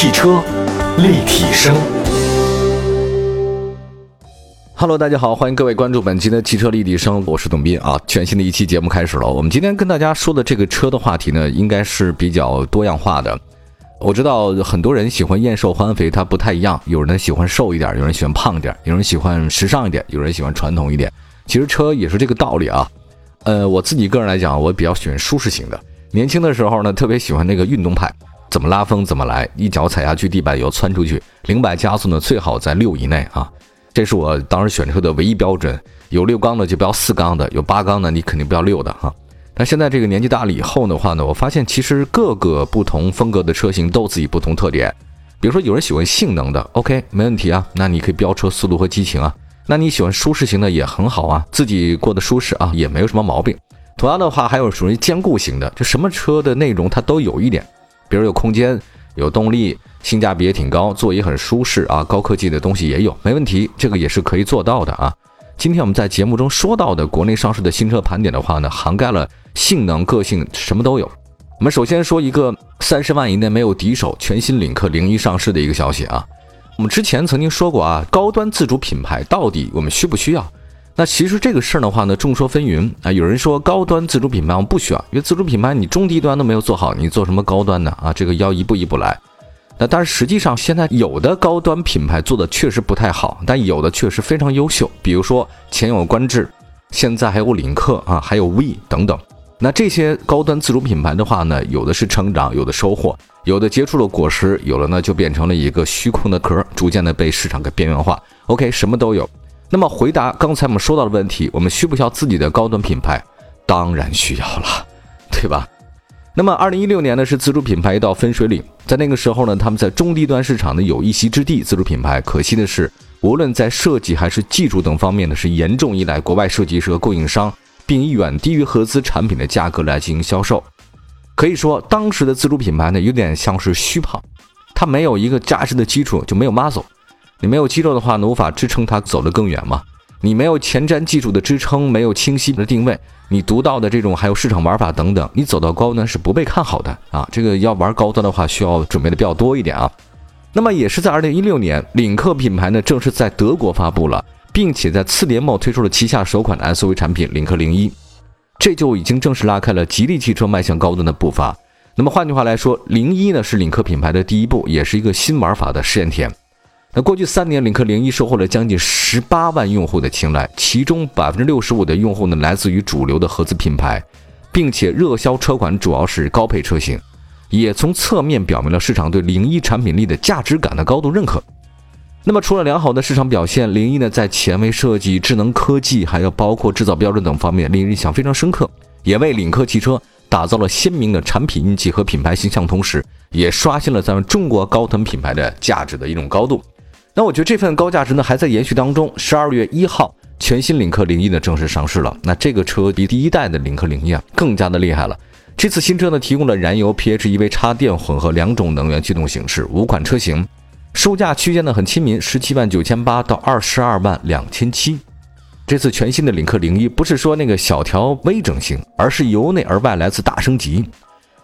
汽车立体声。Hello，大家好，欢迎各位关注本期的汽车立体声，我是董斌啊。全新的一期节目开始了，我们今天跟大家说的这个车的话题呢，应该是比较多样化的。我知道很多人喜欢燕瘦欢肥，它不太一样。有人喜欢瘦一点，有人喜欢胖一点，有人喜欢时尚一点，有人喜欢传统一点。其实车也是这个道理啊。呃，我自己个人来讲，我比较喜欢舒适型的。年轻的时候呢，特别喜欢那个运动派，怎么拉风怎么来，一脚踩下去，地板油窜出去，零百加速呢最好在六以内啊。这是我当时选车的唯一标准。有六缸的就不要四缸的，有八缸的你肯定不要六的哈。那现在这个年纪大了以后的话呢，我发现其实各个不同风格的车型都有自己不同特点。比如说有人喜欢性能的，OK，没问题啊，那你可以飙车速度和激情啊。那你喜欢舒适型的也很好啊，自己过得舒适啊，也没有什么毛病。同样的话，还有属于兼顾型的，就什么车的内容它都有一点，比如有空间、有动力、性价比也挺高，座椅很舒适啊，高科技的东西也有，没问题，这个也是可以做到的啊。今天我们在节目中说到的国内上市的新车盘点的话呢，涵盖了性能、个性，什么都有。我们首先说一个三十万以内没有敌手，全新领克零一上市的一个消息啊。我们之前曾经说过啊，高端自主品牌到底我们需不需要？那其实这个事儿的话呢，众说纷纭啊。有人说高端自主品牌我们不需要，因为自主品牌你中低端都没有做好，你做什么高端呢？啊？这个要一步一步来。那但是实际上，现在有的高端品牌做的确实不太好，但有的确实非常优秀。比如说前有观致，现在还有领克啊，还有 V 等等。那这些高端自主品牌的话呢，有的是成长，有的收获，有的结出了果实，有的呢就变成了一个虚空的壳，逐渐的被市场给边缘化。OK，什么都有。那么回答刚才我们说到的问题，我们需不需要自己的高端品牌？当然需要了，对吧？那么，二零一六年呢是自主品牌一道分水岭，在那个时候呢，他们在中低端市场呢有一席之地。自主品牌可惜的是，无论在设计还是技术等方面呢，是严重依赖国外设计师和供应商，并以远低于合资产品的价格来进行销售。可以说，当时的自主品牌呢有点像是虚胖，它没有一个扎实的基础，就没有 muscle。你没有肌肉的话呢，无法支撑它走得更远嘛。你没有前瞻技术的支撑，没有清晰的定位，你独到的这种还有市场玩法等等，你走到高端是不被看好的啊！这个要玩高端的话，需要准备的比较多一点啊。那么也是在二零一六年，领克品牌呢正式在德国发布了，并且在次年末推出了旗下首款的 SUV 产品领克零一，这就已经正式拉开了吉利汽车迈向高端的步伐。那么换句话来说，零一呢是领克品牌的第一步，也是一个新玩法的试验田。那过去三年，领克零一收获了将近十八万用户的青睐，其中百分之六十五的用户呢来自于主流的合资品牌，并且热销车款主要是高配车型，也从侧面表明了市场对零一产品力的价值感的高度认可。那么除了良好的市场表现，零一呢在前卫设计、智能科技，还有包括制造标准等方面令人印象非常深刻，也为领克汽车打造了鲜明的产品印记和品牌形象，同时也刷新了咱们中国高端品牌的价值的一种高度。那我觉得这份高价值呢还在延续当中。十二月一号，全新领克零一呢正式上市了。那这个车比第一代的领克零一啊更加的厉害了。这次新车呢提供了燃油 PHEV 插电混合两种能源驱动形式，五款车型，售价区间呢很亲民，十七万九千八到二十二万两千七。这次全新的领克零一不是说那个小调微整型，而是由内而外来自大升级。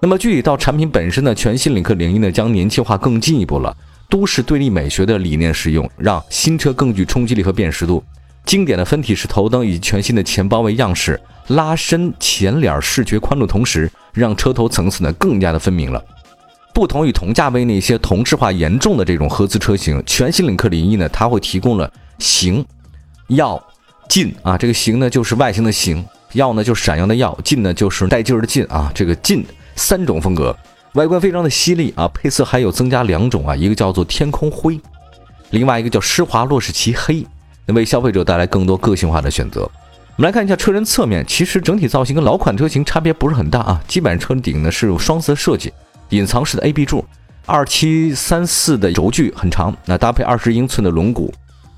那么具体到产品本身呢，全新领克零一呢将年轻化更进一步了。都市对立美学的理念使用，让新车更具冲击力和辨识度。经典的分体式头灯以及全新的前包围样式，拉伸前脸视觉宽度，同时让车头层次呢更加的分明了。不同于同价位那些同质化严重的这种合资车型，全新领克零一呢，它会提供了形、耀、劲啊。这个形呢就是外形的形，耀呢就是闪耀的耀，劲呢就是带劲儿的劲啊。这个劲三种风格。外观非常的犀利啊，配色还有增加两种啊，一个叫做天空灰，另外一个叫施华洛世奇黑，能为消费者带来更多个性化的选择。我们来看一下车身侧面，其实整体造型跟老款车型差别不是很大啊，基本上车顶呢是有双色设计，隐藏式的 A B 柱，二七三四的轴距很长，那搭配二十英寸的轮毂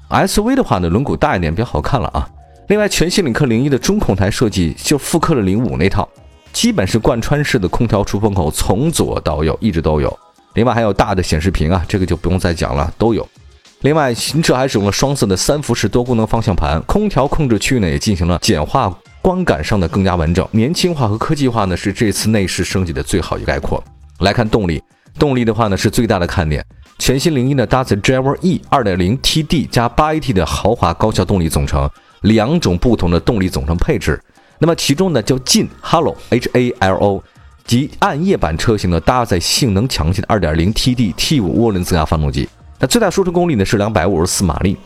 ，SUV 的话呢轮毂大一点比较好看了啊。另外全新领克零一的中控台设计就复刻了零五那套。基本是贯穿式的空调出风口，从左到右一直都有。另外还有大的显示屏啊，这个就不用再讲了，都有。另外新车还使用了双色的三辐式多功能方向盘，空调控制区域呢也进行了简化，观感上的更加完整。年轻化和科技化呢是这次内饰升级的最好一概括。来看动力，动力的话呢是最大的看点。全新零一呢搭载 Driver E 2.0 TD 加 8AT 的豪华高效动力总成，两种不同的动力总成配置。那么其中呢叫劲 Halo H A L O 及暗夜版车型呢搭载性能强劲的2.0 TD T5 涡轮增压发动机，那最大输出功率呢是254马力，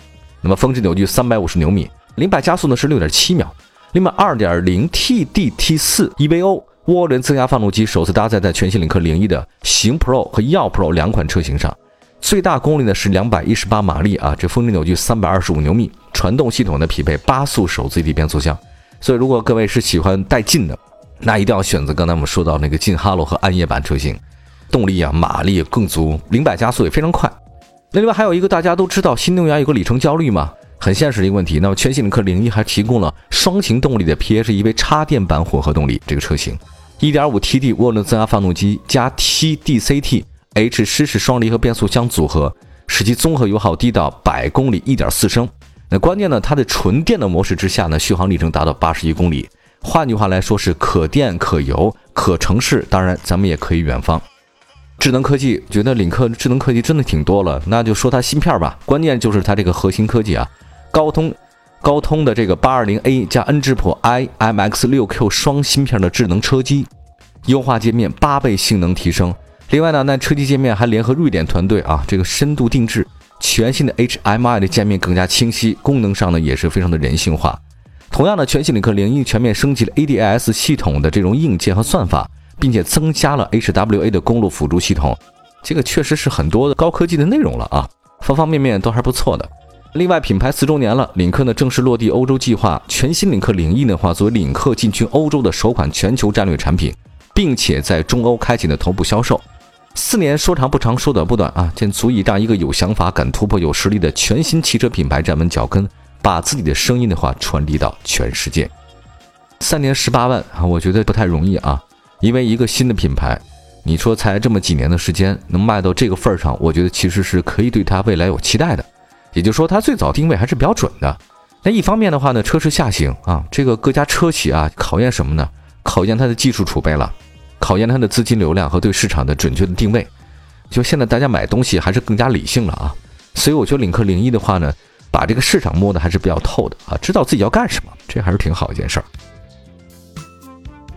那么峰值扭矩350牛米，零百加速呢是6.7秒。另外，2.0 TD T4 EVO 涡轮增压发动机首次搭载在全新领克零一的行 Pro 和耀 Pro 两款车型上。最大功率呢是两百一十八马力啊，这峰值扭矩三百二十五牛米，传动系统呢匹配八速手自一体变速箱，所以如果各位是喜欢带劲的，那一定要选择刚才我们说到那个劲哈罗和暗夜版车型，动力啊马力更足，零百加速也非常快。那另外还有一个大家都知道新能源有个里程焦虑嘛，很现实的一个问题。那么全新领克零一还提供了双擎动力的 PHEV 插电版混合动力这个车型，一点五 T D 涡轮增压发动机加 T D C T。H 湿式双离合变速箱组合，使其综合油耗低到百公里一点四升。那关键呢，它的纯电的模式之下呢，续航里程达到八十一公里。换句话来说是可电可油可城市，当然咱们也可以远方。智能科技，觉得领克智能科技真的挺多了，那就说它芯片吧。关键就是它这个核心科技啊，高通高通的这个八二零 A 加 N 智谱 i MX 六 Q 双芯片的智能车机，优化界面八倍性能提升。另外呢，那车机界面还联合瑞典团队啊，这个深度定制全新的 HMI 的界面更加清晰，功能上呢也是非常的人性化。同样的，全新领克零一全面升级了 ADAS 系统的这种硬件和算法，并且增加了 HWA 的公路辅助系统，这个确实是很多的高科技的内容了啊，方方面面都还不错的。另外，品牌四周年了，领克呢正式落地欧洲计划，全新领克零一的话，作为领克进军欧洲的首款全球战略产品，并且在中欧开启了头部销售。四年说长不长，说短不短啊，这足以让一个有想法、敢突破、有实力的全新汽车品牌站稳脚跟，把自己的声音的话传递到全世界。三年十八万啊，我觉得不太容易啊，因为一个新的品牌，你说才这么几年的时间能卖到这个份儿上，我觉得其实是可以对它未来有期待的。也就是说，它最早定位还是比较准的。那一方面的话呢，车市下行啊，这个各家车企啊，考验什么呢？考验它的技术储备了。考验它的资金流量和对市场的准确的定位，就现在大家买东西还是更加理性了啊，所以我觉得领克零一的话呢，把这个市场摸得还是比较透的啊，知道自己要干什么，这还是挺好一件事儿。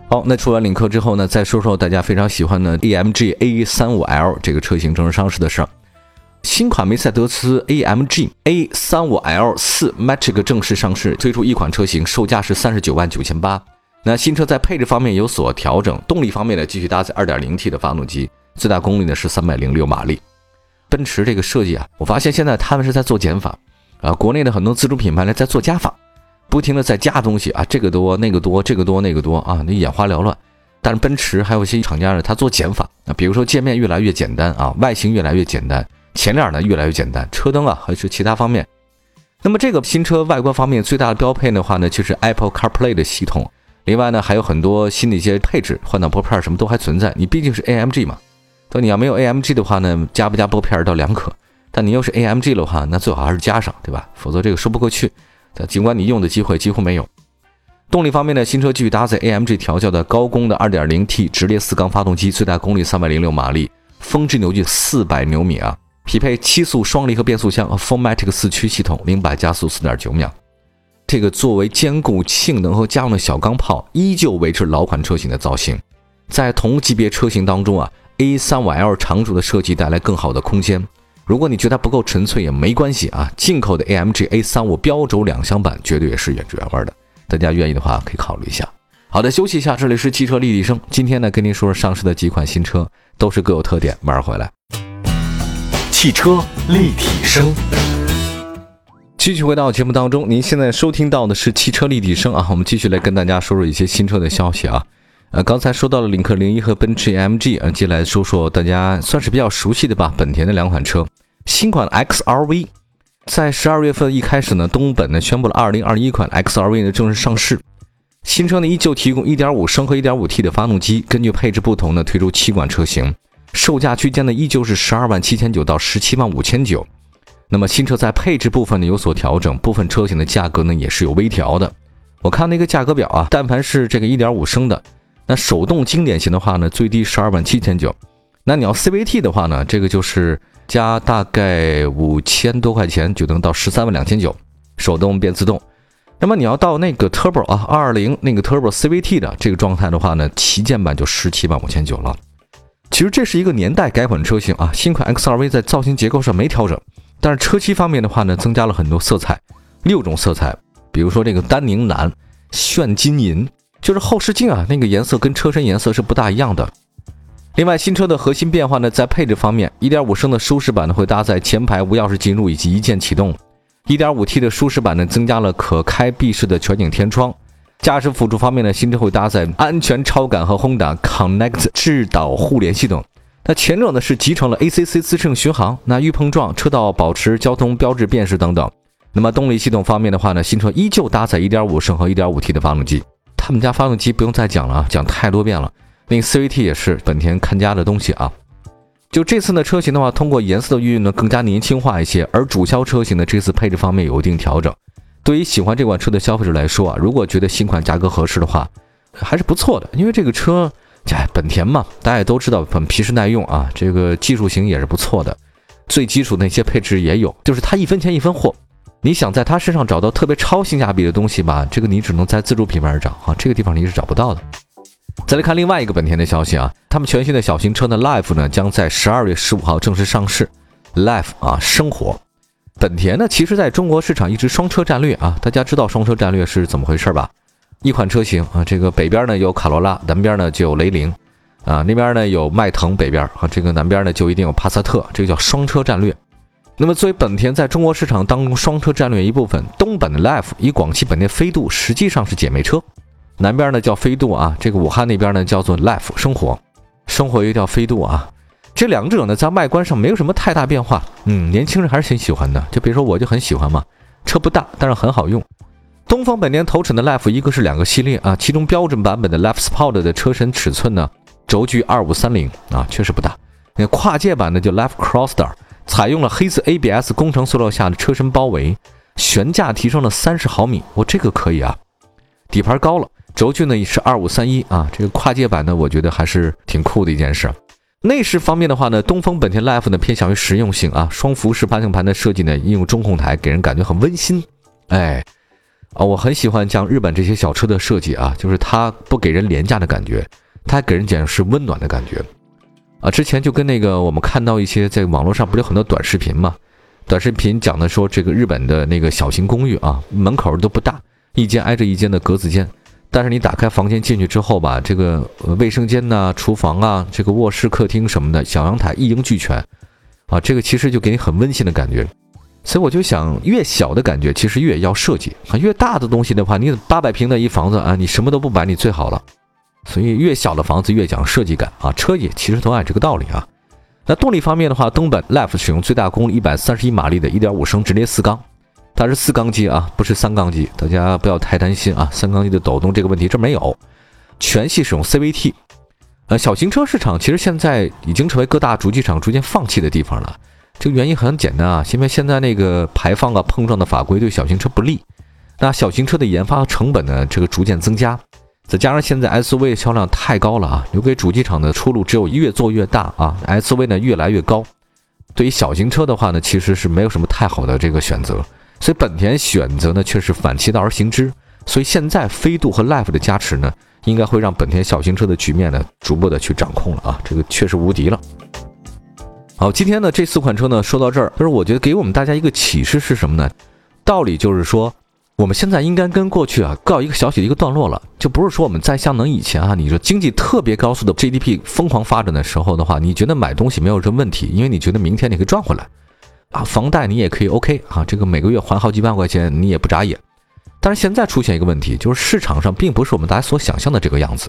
好，那说完领克之后呢，再说说大家非常喜欢的 AMG A 三五 L 这个车型正式上市的事儿。新款梅赛德斯 AMG A 三五 L 四 Matic 正式上市，推出一款车型，售价是三十九万九千八。那新车在配置方面有所调整，动力方面呢继续搭载 2.0T 的发动机，最大功率呢是306马力。奔驰这个设计啊，我发现现在他们是在做减法啊，国内的很多自主品牌呢在做加法，不停的在加东西啊，这个多那个多，这个多那个多啊，你眼花缭乱。但是奔驰还有一些厂家呢，它做减法啊，比如说界面越来越简单啊，外形越来越简单，前脸呢越来越简单，车灯啊还是其他方面。那么这个新车外观方面最大的标配的话呢，就是 Apple CarPlay 的系统。另外呢，还有很多新的一些配置，换挡拨片什么都还存在。你毕竟是 AMG 嘛，说你要没有 AMG 的话呢，加不加拨片倒两可。但你要是 AMG 的话，那最好还是加上，对吧？否则这个说不过去。尽管你用的机会几乎没有。动力方面呢，新车继续搭载 AMG 调教的高功的 2.0T 直列四缸发动机，最大功率306马力，峰值扭矩400牛米啊，匹配七速双离合变速箱和 f o r m a t i c 四驱系统，零百加速4.9秒。这个作为兼顾性能和家用的小钢炮，依旧维持老款车型的造型。在同级别车型当中啊，A35L 长轴的设计带来更好的空间。如果你觉得不够纯粹也没关系啊，进口的 AMG A35 标轴两厢版绝对也是原汁原味的。大家愿意的话可以考虑一下。好的，休息一下，这里是汽车立体声。今天呢，跟您说说上市的几款新车，都是各有特点，马上回来。汽车立体声。继续回到节目当中，您现在收听到的是汽车立体声啊，我们继续来跟大家说说一些新车的消息啊。呃，刚才说到了领克零一和奔驰 AMG 啊，接下来说说大家算是比较熟悉的吧，本田的两款车。新款 XRV 在十二月份一开始呢，东本呢宣布了二零二一款 XRV 呢正式上市。新车呢依旧提供一点五升和一点五 T 的发动机，根据配置不同呢推出七款车型，售价区间呢依旧是十二万七千九到十七万五千九。那么新车在配置部分呢有所调整，部分车型的价格呢也是有微调的。我看那个价格表啊，但凡是这个1.5升的，那手动经典型的话呢，最低十二万七千九，那你要 CVT 的话呢，这个就是加大概五千多块钱就能到十三万两千九，手动变自动。那么你要到那个 Turbo 啊，二二零那个 Turbo CVT 的这个状态的话呢，旗舰版就十七万五千九了。其实这是一个年代改款车型啊，新款 XRV 在造型结构上没调整，但是车漆方面的话呢，增加了很多色彩，六种色彩，比如说这个丹宁蓝、炫金银，就是后视镜啊那个颜色跟车身颜色是不大一样的。另外，新车的核心变化呢，在配置方面，1.5升的舒适版呢会搭载前排无钥匙进入以及一键启动，1.5T 的舒适版呢增加了可开闭式的全景天窗。驾驶辅助方面呢，新车会搭载安全超感和轰达 Connect 智导互联系统。那前者呢是集成了 ACC 自适应巡航，那预碰撞、车道保持、交通标志辨识等等。那么动力系统方面的话呢，新车依旧搭载1.5升和 1.5T 的发动机。他们家发动机不用再讲了啊，讲太多遍了。那个 CVT 也是本田看家的东西啊。就这次的车型的话，通过颜色的运用呢，更加年轻化一些。而主销车型呢这次配置方面有一定调整。对于喜欢这款车的消费者来说啊，如果觉得新款价格合适的话，还是不错的。因为这个车，哎，本田嘛，大家也都知道，很皮实耐用啊，这个技术型也是不错的，最基础那些配置也有，就是它一分钱一分货。你想在它身上找到特别超性价比的东西吧，这个你只能在自主品牌上找啊，这个地方你是找不到的。再来看另外一个本田的消息啊，他们全新的小型车呢，Life 呢将在十二月十五号正式上市，Life 啊，生活。本田呢，其实在中国市场一直双车战略啊，大家知道双车战略是怎么回事吧？一款车型啊，这个北边呢有卡罗拉，南边呢就有雷凌，啊那边呢有迈腾，北边啊这个南边呢就一定有帕萨特，这个叫双车战略。那么作为本田在中国市场当中双车战略一部分，东本的 Life 与广汽本田飞度实际上是姐妹车，南边呢叫飞度啊，这个武汉那边呢叫做 Life 生活，生活又叫飞度啊。这两者呢，在外观上没有什么太大变化，嗯，年轻人还是挺喜欢的。就比如说，我就很喜欢嘛，车不大，但是很好用。东风本田投产的 Life 一个是两个系列啊，其中标准版本的 Life Sport 的车身尺寸呢，轴距二五三零啊，确实不大。那跨界版的就 Life Crosster，采用了黑色 ABS 工程塑料下的车身包围，悬架提升了三十毫米，我这个可以啊。底盘高了，轴距呢也是二五三一啊，这个跨界版呢，我觉得还是挺酷的一件事。内饰方面的话呢，东风本田 Life 呢偏向于实用性啊，双辐式方向盘的设计呢，应用中控台，给人感觉很温馨。哎，啊，我很喜欢像日本这些小车的设计啊，就是它不给人廉价的感觉，它给人讲是温暖的感觉。啊，之前就跟那个我们看到一些在网络上不是有很多短视频嘛，短视频讲的说这个日本的那个小型公寓啊，门口都不大，一间挨着一间的格子间。但是你打开房间进去之后吧，这个卫生间呐、厨房啊、这个卧室、客厅什么的，小阳台一应俱全，啊，这个其实就给你很温馨的感觉。所以我就想，越小的感觉其实越要设计啊，越大的东西的话，你八百平的一房子啊，你什么都不摆，你最好了。所以越小的房子越讲设计感啊，车也其实都按这个道理啊。那动力方面的话，东本 Life 使用最大功率一百三十一马力的1.5升直列四缸。它是四缸机啊，不是三缸机，大家不要太担心啊。三缸机的抖动这个问题这没有，全系使用 CVT。呃，小型车市场其实现在已经成为各大主机厂逐渐放弃的地方了。这个原因很简单啊，因为现在那个排放啊、碰撞的法规对小型车不利，那小型车的研发成本呢，这个逐渐增加，再加上现在 SUV 销量太高了啊，留给主机厂的出路只有越做越大啊，SUV 呢越来越高。对于小型车的话呢，其实是没有什么太好的这个选择。所以本田选择呢，却是反其道而行之。所以现在飞度和 Life 的加持呢，应该会让本田小型车的局面呢，逐步的去掌控了啊，这个确实无敌了。好，今天呢这四款车呢说到这儿，就是我觉得给我们大家一个启示是什么呢？道理就是说，我们现在应该跟过去啊告一个小小的一个段落了，就不是说我们在像能以前啊，你说经济特别高速的 GDP 疯狂发展的时候的话，你觉得买东西没有这问题，因为你觉得明天你可以赚回来。啊，房贷你也可以 OK 啊，这个每个月还好几万块钱，你也不眨眼。但是现在出现一个问题，就是市场上并不是我们大家所想象的这个样子。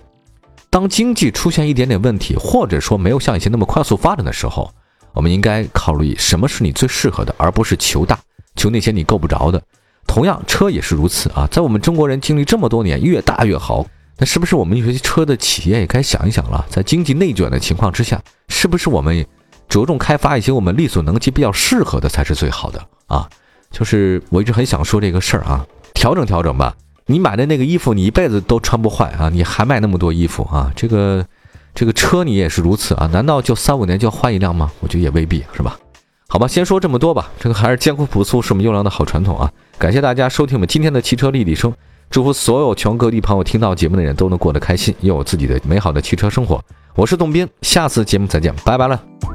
当经济出现一点点问题，或者说没有像以前那么快速发展的时候，我们应该考虑什么是你最适合的，而不是求大，求那些你够不着的。同样，车也是如此啊。在我们中国人经历这么多年，越大越好，那是不是我们有些车的企业也该想一想了？在经济内卷的情况之下，是不是我们？着重开发一些我们力所能及、比较适合的才是最好的啊！就是我一直很想说这个事儿啊，调整调整吧。你买的那个衣服，你一辈子都穿不坏啊，你还买那么多衣服啊？这个这个车你也是如此啊？难道就三五年就要换一辆吗？我觉得也未必是吧？好吧，先说这么多吧。这个还是艰苦朴素是我们优良的好传统啊！感谢大家收听我们今天的汽车立体声，祝福所有全国各地朋友听到节目的人都能过得开心，拥有自己的美好的汽车生活。我是董斌，下次节目再见，拜拜了。